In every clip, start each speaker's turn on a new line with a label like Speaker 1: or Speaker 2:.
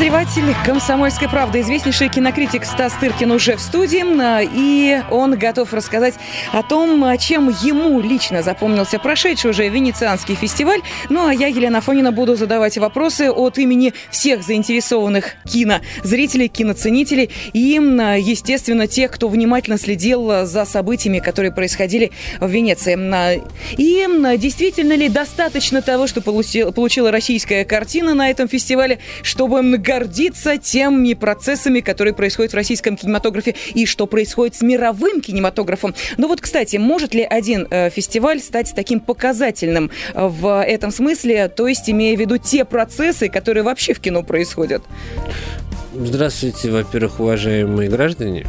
Speaker 1: Кинообозреватель «Комсомольской правды», известнейший кинокритик Стас Тыркин уже в студии, и он готов рассказать о том, чем ему лично запомнился прошедший уже Венецианский фестиваль. Ну, а я, Елена Фонина, буду задавать вопросы от имени всех заинтересованных кинозрителей, киноценителей и, естественно, тех, кто внимательно следил за событиями, которые происходили в Венеции. И действительно ли достаточно того, что получила российская картина на этом фестивале, чтобы гордиться теми процессами, которые происходят в российском кинематографе и что происходит с мировым кинематографом. Но вот, кстати, может ли один э, фестиваль стать таким показательным э, в этом смысле, то есть имея в виду те процессы, которые вообще в кино происходят?
Speaker 2: Здравствуйте, во-первых, уважаемые граждане.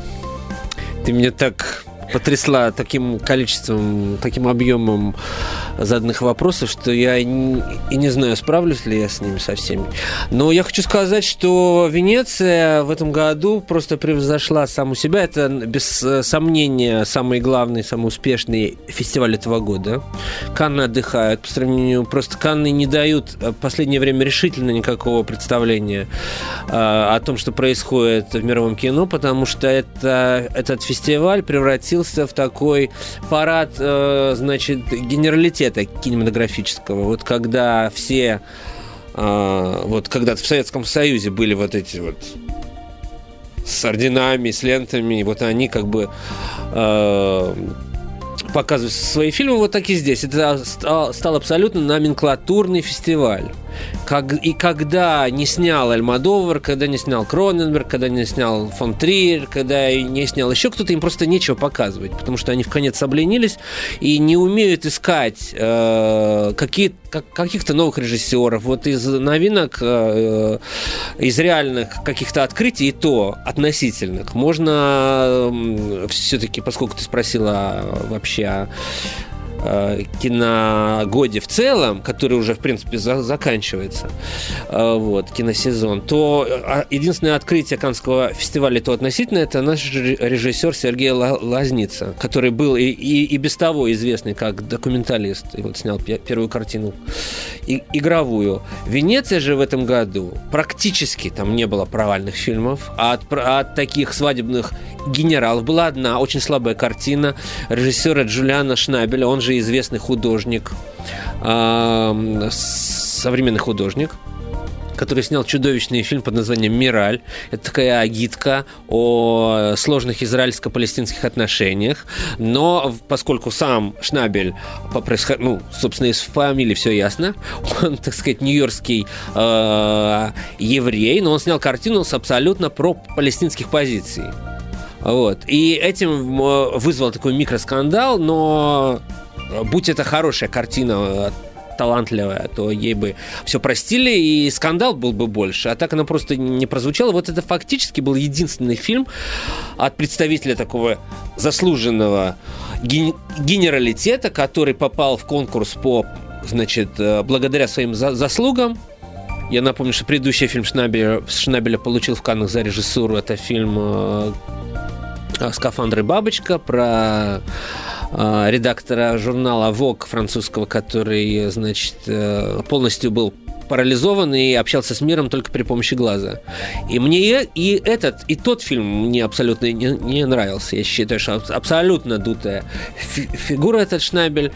Speaker 2: Ты мне так потрясла таким количеством, таким объемом заданных вопросов, что я и не знаю, справлюсь ли я с ними со всеми. Но я хочу сказать, что Венеция в этом году просто превзошла саму себя. Это, без э, сомнения, самый главный, самый успешный фестиваль этого года. Канны отдыхают по сравнению... Просто Канны не дают в последнее время решительно никакого представления э, о том, что происходит в мировом кино, потому что это, этот фестиваль превратился превратился в такой парад, э, значит, генералитета кинематографического. Вот когда все, э, вот когда-то в Советском Союзе были вот эти вот с орденами, с лентами, вот они как бы э, показывают свои фильмы, вот так и здесь. Это стал абсолютно номенклатурный фестиваль. Как, и когда не снял Альмадовар, когда не снял Кроненберг, когда не снял фон Триер, когда не снял еще кто-то, им просто нечего показывать, потому что они в конец обленились и не умеют искать э, какие, как, каких-то новых режиссеров. Вот из новинок, э, из реальных каких-то открытий, и то относительных, можно э, все-таки, поскольку ты спросила вообще э, киногоде в целом, который уже, в принципе, за, заканчивается, э, вот, киносезон, то а, единственное открытие Канского фестиваля то относительно это наш режиссер Сергей Лазница, который был и, и, и без того известный как документалист, и вот снял первую картину и, игровую. Венеция же в этом году практически там не было провальных фильмов, а от, от таких свадебных генералов была одна очень слабая картина режиссера Джулиана Шнабеля, он же известный художник, современный художник, который снял чудовищный фильм под названием «Мираль». Это такая агитка о сложных израильско-палестинских отношениях. Но поскольку сам Шнабель, по происход... ну, собственно, из фамилии все ясно, он, так сказать, нью-йоркский э, еврей, но он снял картину с абсолютно про палестинских позиций. Вот. И этим вызвал такой микроскандал, но будь это хорошая картина, э, талантливая, то ей бы все простили, и скандал был бы больше. А так она просто не прозвучала. Вот это фактически был единственный фильм от представителя такого заслуженного ген- генералитета, который попал в конкурс по, значит, э, благодаря своим за- заслугам. Я напомню, что предыдущий фильм Шнабеля, Шнабеля получил в Каннах за режиссуру. Это фильм э, «Скафандры бабочка» про а, редактора журнала Vogue французского, который, значит, э, полностью был парализован и общался с миром только при помощи глаза. И мне и этот, и тот фильм мне абсолютно не, не нравился. Я считаю, что абсолютно дутая фигура этот Шнабель,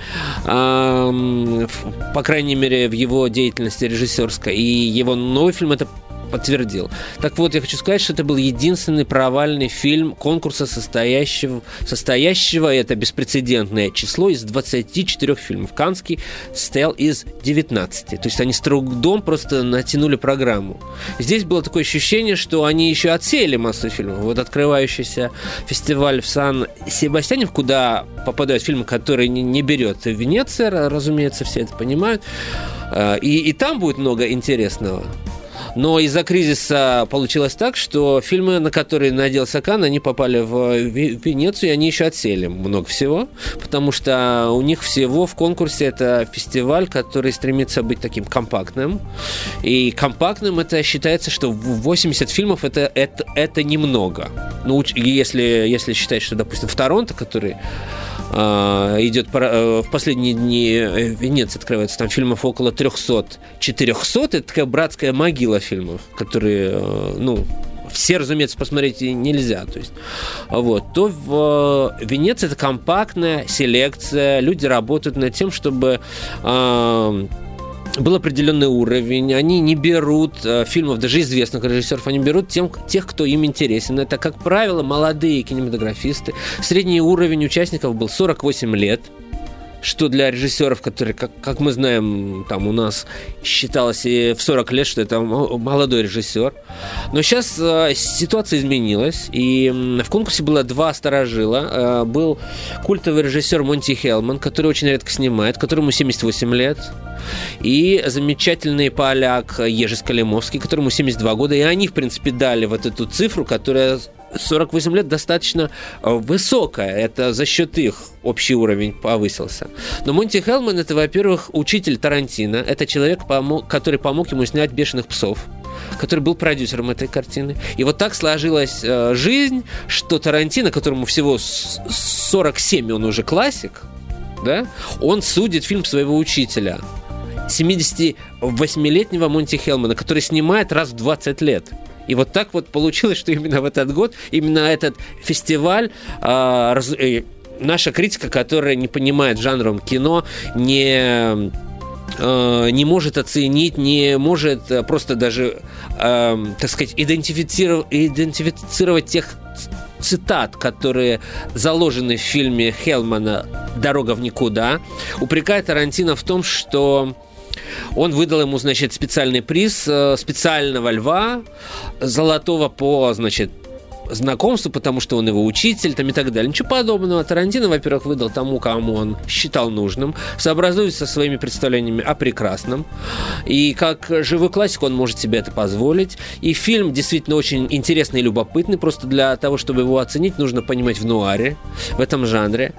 Speaker 2: э, по крайней мере, в его деятельности режиссерской. И его новый фильм это подтвердил. Так вот, я хочу сказать, что это был единственный провальный фильм конкурса, состоящего, состоящего это беспрецедентное число, из 24 фильмов. Канский состоял из 19. То есть они с трудом просто натянули программу. Здесь было такое ощущение, что они еще отсеяли массу фильмов. Вот открывающийся фестиваль в Сан-Себастьяне, куда попадают фильмы, которые не, не берет Венеция, разумеется, все это понимают. А, и, и там будет много интересного. Но из-за кризиса получилось так, что фильмы, на которые надеялся Кан, они попали в Венецию, и они еще отсели много всего, потому что у них всего в конкурсе это фестиваль, который стремится быть таким компактным. И компактным это считается, что 80 фильмов это, это, это немного. Ну, если, если считать, что, допустим, в Торонто, который идет э, в последние дни э, Венеции открывается, там фильмов около 300. 400 это такая братская могила фильмов, которые, э, ну, все, разумеется, посмотреть нельзя. То есть, вот, то в Венеции это компактная селекция, люди работают над тем, чтобы э, был определенный уровень. Они не берут э, фильмов, даже известных режиссеров, они берут тем, тех, кто им интересен. Это, как правило, молодые кинематографисты. Средний уровень участников был 48 лет что для режиссеров, которые, как, как мы знаем, там у нас считалось и в 40 лет, что это молодой режиссер. Но сейчас э, ситуация изменилась, и в конкурсе было два старожила. Э, был культовый режиссер Монти Хелман, который очень редко снимает, которому 78 лет, и замечательный поляк Ежи Скалимовский, которому 72 года, и они, в принципе, дали вот эту цифру, которая 48 лет достаточно э, высокая. Это за счет их общий уровень повысился. Но Монти Хелман это, во-первых, учитель Тарантино. Это человек, который помог ему снять «Бешеных псов» который был продюсером этой картины. И вот так сложилась э, жизнь, что Тарантино, которому всего 47, он уже классик, да, он судит фильм своего учителя. 78-летнего Монти Хелмана, который снимает раз в 20 лет. И вот так вот получилось, что именно в этот год, именно этот фестиваль а, раз, э, наша критика, которая не понимает жанром кино, не э, не может оценить, не может э, просто даже, э, так сказать, идентифицировать, идентифицировать тех цитат, которые заложены в фильме Хелмана «Дорога в никуда», упрекает Тарантино в том, что он выдал ему, значит, специальный приз э, специального льва золотого по, значит, знакомству, потому что он его учитель там и так далее. Ничего подобного. Тарантино, во-первых, выдал тому, кому он считал нужным, сообразуется со своими представлениями о прекрасном. И как живой классик он может себе это позволить. И фильм действительно очень интересный и любопытный. Просто для того, чтобы его оценить, нужно понимать в нуаре, в этом жанре.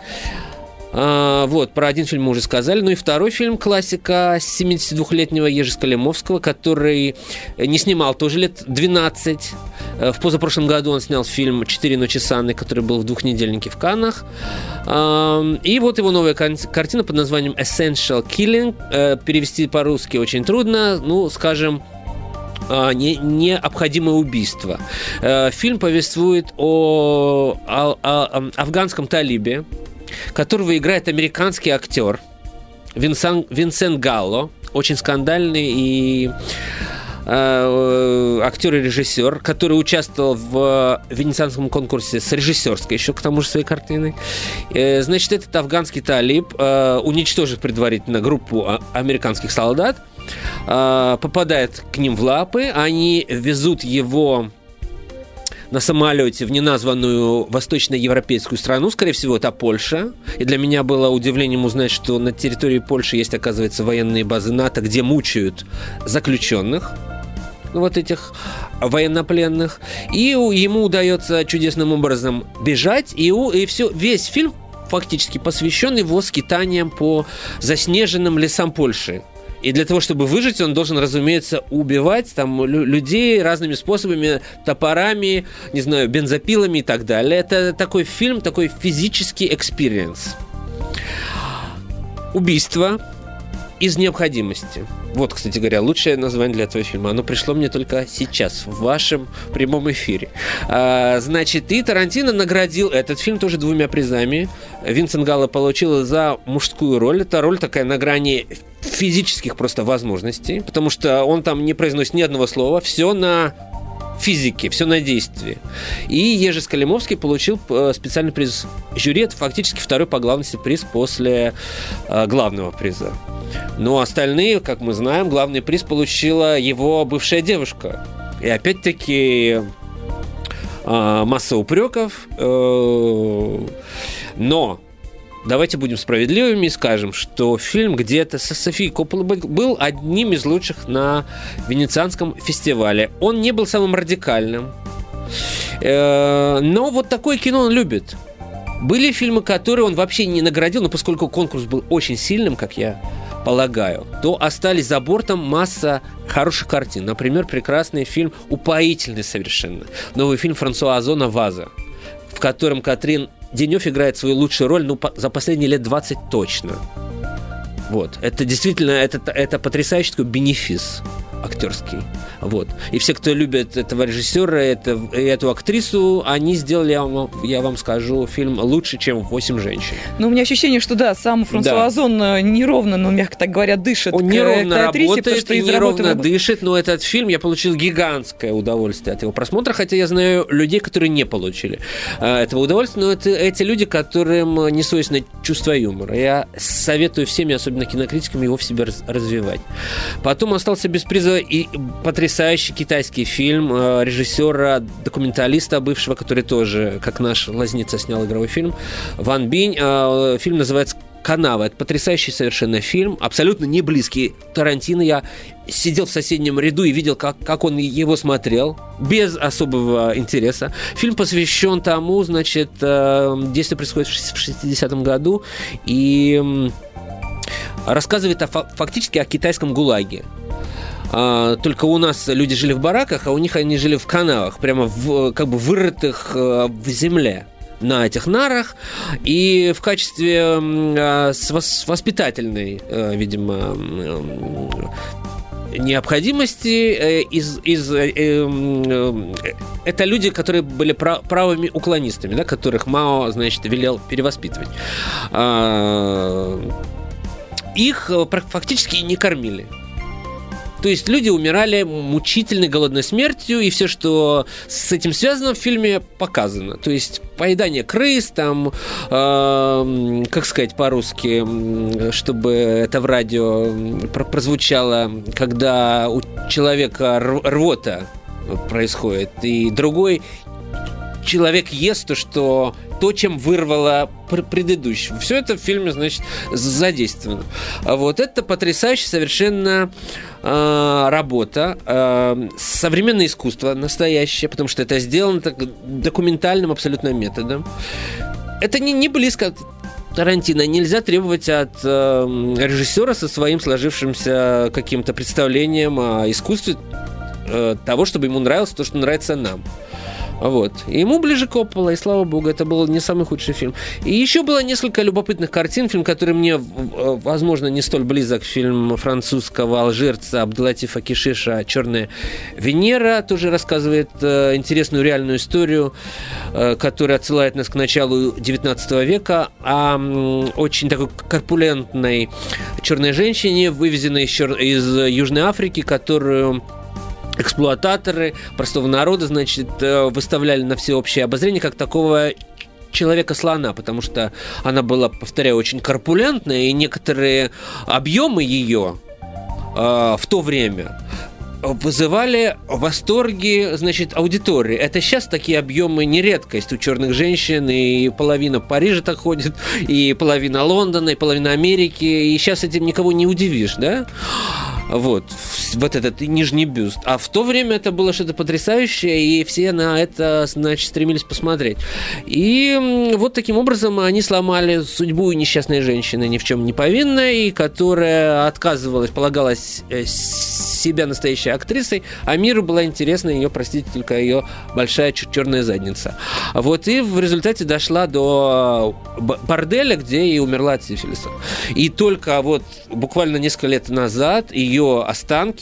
Speaker 2: А, вот, про один фильм мы уже сказали. Ну и второй фильм классика 72-летнего Ежи Скалимовского, который не снимал тоже лет 12. Э, в позапрошлом году он снял фильм «Четыре ночи с Анной», который был в двухнедельнике в Каннах. И вот его новая картина под названием «Essential Killing». Э, перевести по-русски очень трудно. Ну, скажем, а, не, необходимое убийство. Э, фильм повествует о, о, о афганском талибе, которого играет американский актер Винсан, Винсент Галло, очень скандальный и э, актер и режиссер, который участвовал в венецианском конкурсе с режиссерской еще к тому же своей картиной. Э, значит, этот афганский талиб э, уничтожит предварительно группу а, американских солдат, попадает к ним в лапы, они везут его на самолете в неназванную восточноевропейскую страну, скорее всего, это Польша. И для меня было удивлением узнать, что на территории Польши есть, оказывается, военные базы НАТО, где мучают заключенных ну, вот этих военнопленных. И ему удается чудесным образом бежать, и, и все, весь фильм фактически посвящен его скитаниям по заснеженным лесам Польши. И для того, чтобы выжить, он должен, разумеется, убивать там людей разными способами, топорами, не знаю, бензопилами и так далее. Это такой фильм, такой физический experience. Убийство из необходимости. Вот, кстати говоря, лучшее название для этого фильма. Оно пришло мне только сейчас, в вашем прямом эфире. А, значит, и Тарантино наградил этот фильм тоже двумя призами. Винсент Галло получил за мужскую роль. Это роль такая на грани физических просто возможностей, потому что он там не произносит ни одного слова, все на физике, все на действии. И Ежи Скалимовский получил э, специальный приз жюри. Это фактически второй по главности приз после э, главного приза. Но остальные, как мы знаем, главный приз получила его бывшая девушка. И опять-таки э, масса упреков. Но давайте будем справедливыми и скажем, что фильм где-то со Софией Копполой был одним из лучших на Венецианском фестивале. Он не был самым радикальным, э, но вот такое кино он любит. Были фильмы, которые он вообще не наградил, но поскольку конкурс был очень сильным, как я полагаю, то остались за бортом масса хороших картин. Например, прекрасный фильм, упоительный совершенно. Новый фильм Франсуа Озона «Ваза», в котором Катрин Денев играет свою лучшую роль ну, за последние лет 20 точно. Вот. Это действительно, это, это потрясающий такой бенефис актерский. Вот. И все, кто любит этого режиссера, это, эту актрису, они сделали, я вам, я вам скажу, фильм лучше, чем «Восемь женщин».
Speaker 1: Ну, у меня ощущение, что да, сам Франсуа да. Э, неровно, ну, мягко так говоря, дышит
Speaker 2: Он неровно актрисе, работает что и неровно работы... дышит, но этот фильм, я получил гигантское удовольствие от его просмотра, хотя я знаю людей, которые не получили э, этого удовольствия, но это эти люди, которым не свойственно чувство юмора. Я советую всем, особенно кинокритикам, его в себе развивать. Потом остался без приза и потрясающий китайский фильм э, режиссера, документалиста бывшего, который тоже, как наш Лазница, снял игровой фильм, Ван Бинь. Э, фильм называется Канава. Это потрясающий совершенно фильм, абсолютно не близкий Тарантино. Я сидел в соседнем ряду и видел, как, как он его смотрел, без особого интереса. Фильм посвящен тому, значит, э, действие происходит в 60-м году, и рассказывает о, фактически о китайском ГУЛАГе. А, только у нас люди жили в бараках, а у них они жили в канавах, прямо в, как бы вырытых э, в земле на этих нарах и в качестве а, воспитательной, э, видимо, необходимости э, из, из это люди, которые были правыми уклонистами, да, которых Мао, значит, велел перевоспитывать. А, их фактически не кормили. То есть люди умирали мучительной голодной смертью, и все, что с этим связано в фильме, показано. То есть поедание крыс, там, э, как сказать по-русски, чтобы это в радио прозвучало, когда у человека рвота происходит, и другой человек ест то, что то, чем вырвало предыдущего. Все это в фильме, значит, задействовано. А вот это потрясающая совершенно э, работа, э, современное искусство настоящее, потому что это сделано так документальным абсолютно методом. Это не, не близко Тарантино нельзя требовать от э, режиссера со своим сложившимся каким-то представлением о искусстве э, того, чтобы ему нравилось то, что нравится нам. Вот. Ему ближе Коппола, и слава богу, это был не самый худший фильм. И еще было несколько любопытных картин. Фильм, который мне, возможно, не столь близок. Фильм французского алжирца Абдулатифа Кишиша «Черная Венера» тоже рассказывает э, интересную реальную историю, э, которая отсылает нас к началу 19 века, о очень такой корпулентной черной женщине, вывезенной из, из Южной Африки, которую эксплуататоры простого народа, значит, э, выставляли на всеобщее обозрение как такого человека-слона, потому что она была, повторяю, очень корпулентная, и некоторые объемы ее э, в то время вызывали восторги, значит, аудитории. Это сейчас такие объемы не редкость у черных женщин, и половина Парижа так ходит, и половина Лондона, и половина Америки, и сейчас этим никого не удивишь, да? Вот, вот этот нижний бюст. А в то время это было что-то потрясающее, и все на это, значит, стремились посмотреть. И вот таким образом они сломали судьбу несчастной женщины, ни в чем не повинной, которая отказывалась, полагалась э, себя настоящей актрисой, а миру была интересна ее, простите, только ее большая черная задница. Вот, и в результате дошла до борделя, где и умерла от сифилиса. И только вот буквально несколько лет назад ее ее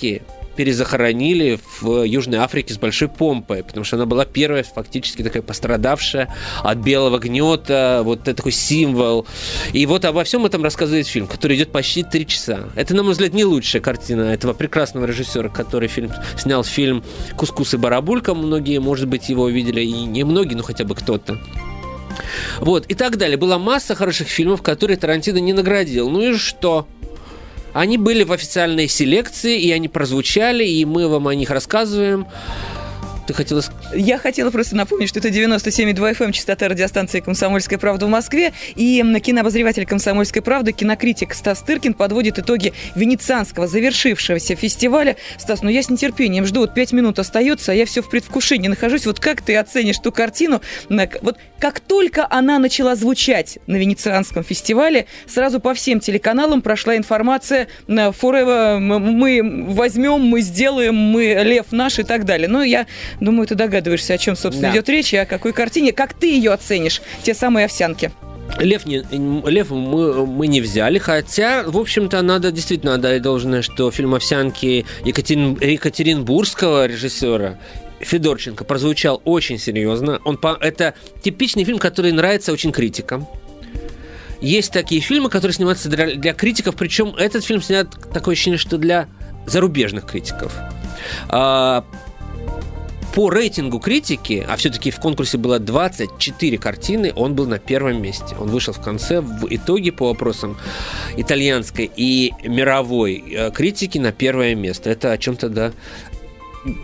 Speaker 2: останки перезахоронили в Южной Африке с большой помпой, потому что она была первая фактически такая пострадавшая от белого гнета, вот такой символ. И вот обо всем этом рассказывает фильм, который идет почти три часа. Это, на мой взгляд, не лучшая картина этого прекрасного режиссера, который фильм, снял фильм «Кускус и барабулька». Многие, может быть, его видели, и не многие, но хотя бы кто-то. Вот, и так далее. Была масса хороших фильмов, которые Тарантино не наградил. Ну и что? Они были в официальной селекции, и они прозвучали, и мы вам о них рассказываем. Ты хотела...
Speaker 1: Я хотела просто напомнить, что это 97,2 FM, эм, частота радиостанции «Комсомольская правда» в Москве. И кинообозреватель «Комсомольской правды», кинокритик Стас Тыркин подводит итоги венецианского завершившегося фестиваля. Стас, ну я с нетерпением жду. Вот пять минут остается, а я все в предвкушении нахожусь. Вот как ты оценишь ту картину? Вот как только она начала звучать на венецианском фестивале, сразу по всем телеканалам прошла информация Forever, мы возьмем, мы сделаем, мы лев наш и так далее. Но я Думаю, ты догадываешься, о чем, собственно, да. идет речь и о какой картине. Как ты ее оценишь, те самые овсянки?
Speaker 2: Лев, не, Лев мы, мы не взяли, хотя, в общем-то, надо действительно отдать должное, что фильм «Овсянки» Екатерин, Екатеринбургского режиссера Федорченко прозвучал очень серьезно. Он, это типичный фильм, который нравится очень критикам. Есть такие фильмы, которые снимаются для, для критиков, причем этот фильм снят такое ощущение, что для зарубежных критиков. А, по рейтингу критики, а все-таки в конкурсе было 24 картины, он был на первом месте. Он вышел в конце, в итоге по вопросам итальянской и мировой э, критики на первое место. Это о чем-то, да,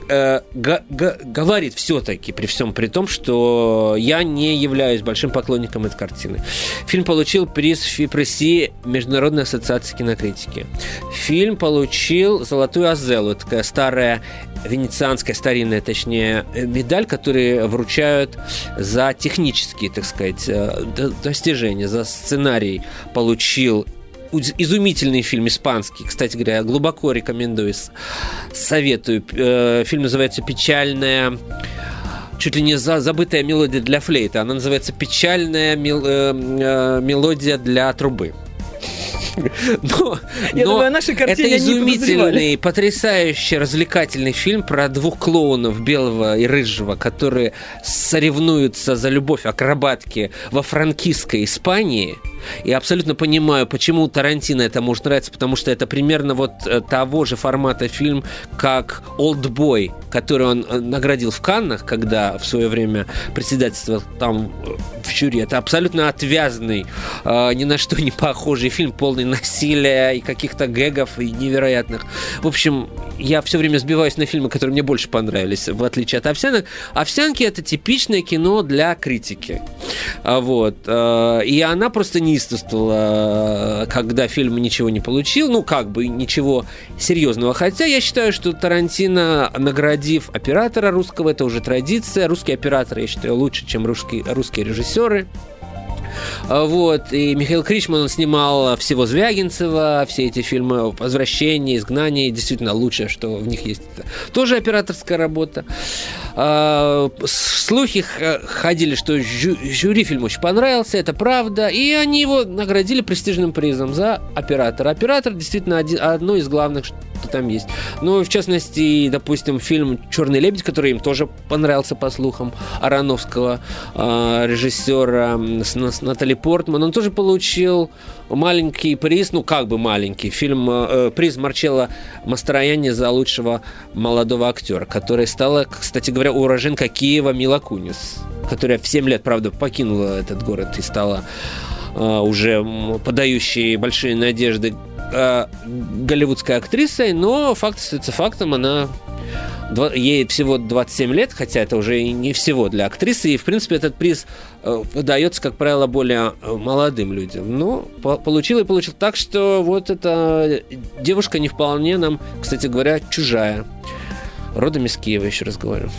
Speaker 2: э, говорит все-таки, при всем при том, что я не являюсь большим поклонником этой картины. Фильм получил приз ФИПРСИ Международной ассоциации кинокритики. Фильм получил золотую Азелу, такая старая венецианская старинная, точнее, медаль, которые вручают за технические, так сказать, э, достижения, за сценарий получил изумительный фильм испанский, кстати говоря, глубоко рекомендую, советую. Э, фильм называется «Печальная чуть ли не за, забытая мелодия для флейты. Она называется «Печальная мел, э, э, мелодия для трубы».
Speaker 1: Но, Я но думаю, нашей это
Speaker 2: изумительный, потрясающий, развлекательный фильм про двух клоунов, белого и рыжего, которые соревнуются за любовь акробатки во франкистской Испании – и абсолютно понимаю, почему Тарантино это может нравиться, потому что это примерно вот э, того же формата фильм, как «Олдбой», который он э, наградил в Каннах, когда в свое время председательствовал там э, в жюри. Это абсолютно отвязный, ни на что не похожий фильм, полный насилия и каких-то гэгов и невероятных. В общем, я все время сбиваюсь на фильмы, которые мне больше понравились, в отличие от «Овсянок». «Овсянки» — это типичное кино для критики. А вот. И она просто не неистовствовала, когда фильм ничего не получил, ну, как бы ничего серьезного. Хотя я считаю, что Тарантино, наградив оператора русского, это уже традиция. Русские операторы, я считаю, лучше, чем русские, русские режиссеры. А, вот. И Михаил Кричман он снимал всего Звягинцева, все эти фильмы «Возвращение», «Изгнание», действительно лучшее, что в них есть. Тоже операторская работа. А, слухи ходили, что жюри фильм очень понравился, это правда, и они его наградили престижным призом за оператора. Оператор действительно один, одно из главных, что там есть. Ну, в частности, допустим, фильм «Черный лебедь», который им тоже понравился, по слухам, Ароновского э, режиссера с, с Натали Портман, он тоже получил маленький приз, ну, как бы маленький, фильм, э, приз Марчелла Мастрояни за лучшего молодого актера, который стала, кстати говоря, уроженка Киева Мила Кунис, которая в 7 лет, правда, покинула этот город и стала э, уже подающей большие надежды э, голливудской актрисой, но факт остается фактом, она ей всего 27 лет, хотя это уже не всего для актрисы, и, в принципе, этот приз э, выдается, как правило, более э, молодым людям. Но получил и получил так, что вот эта девушка не вполне нам, кстати говоря, чужая родом из Киева, еще раз говорю.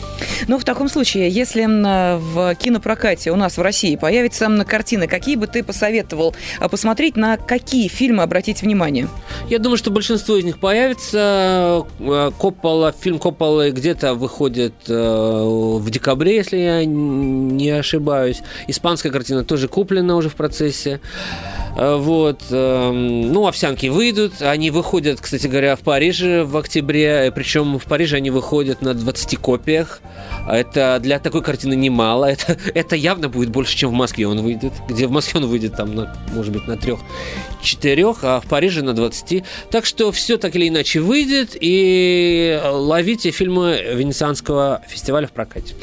Speaker 1: Ну, в таком случае, если в кинопрокате у нас в России появится картины, какие бы ты посоветовал а, посмотреть, на какие фильмы обратить внимание?
Speaker 2: Я думаю, что большинство из них появится. Э, Коппола, фильм Копполы где-то выходит э, в декабре, если я не ошибаюсь. Испанская картина тоже куплена уже в процессе. Э, вот. Ну, овсянки выйдут. Они выходят, кстати говоря, в Париже в октябре. Причем в Париже они выходят на 20 копиях. Это для такой картины немало. Это, это явно будет больше, чем в Москве он выйдет. Где в Москве он выйдет, там, на, может быть, на трех-четырех, а в Париже на 20. Так что все так или иначе выйдет. И ловите фильмы Венецианского фестиваля в прокате.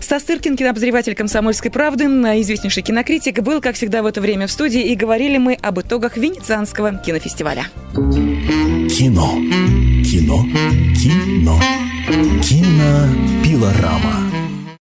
Speaker 1: Стас Тыркин, кинообозреватель «Комсомольской правды», известнейший кинокритик, был, как всегда, в это время в студии и говорили мы об итогах Венецианского кинофестиваля.
Speaker 3: Кино. Кино. Кино. Кинопилорама.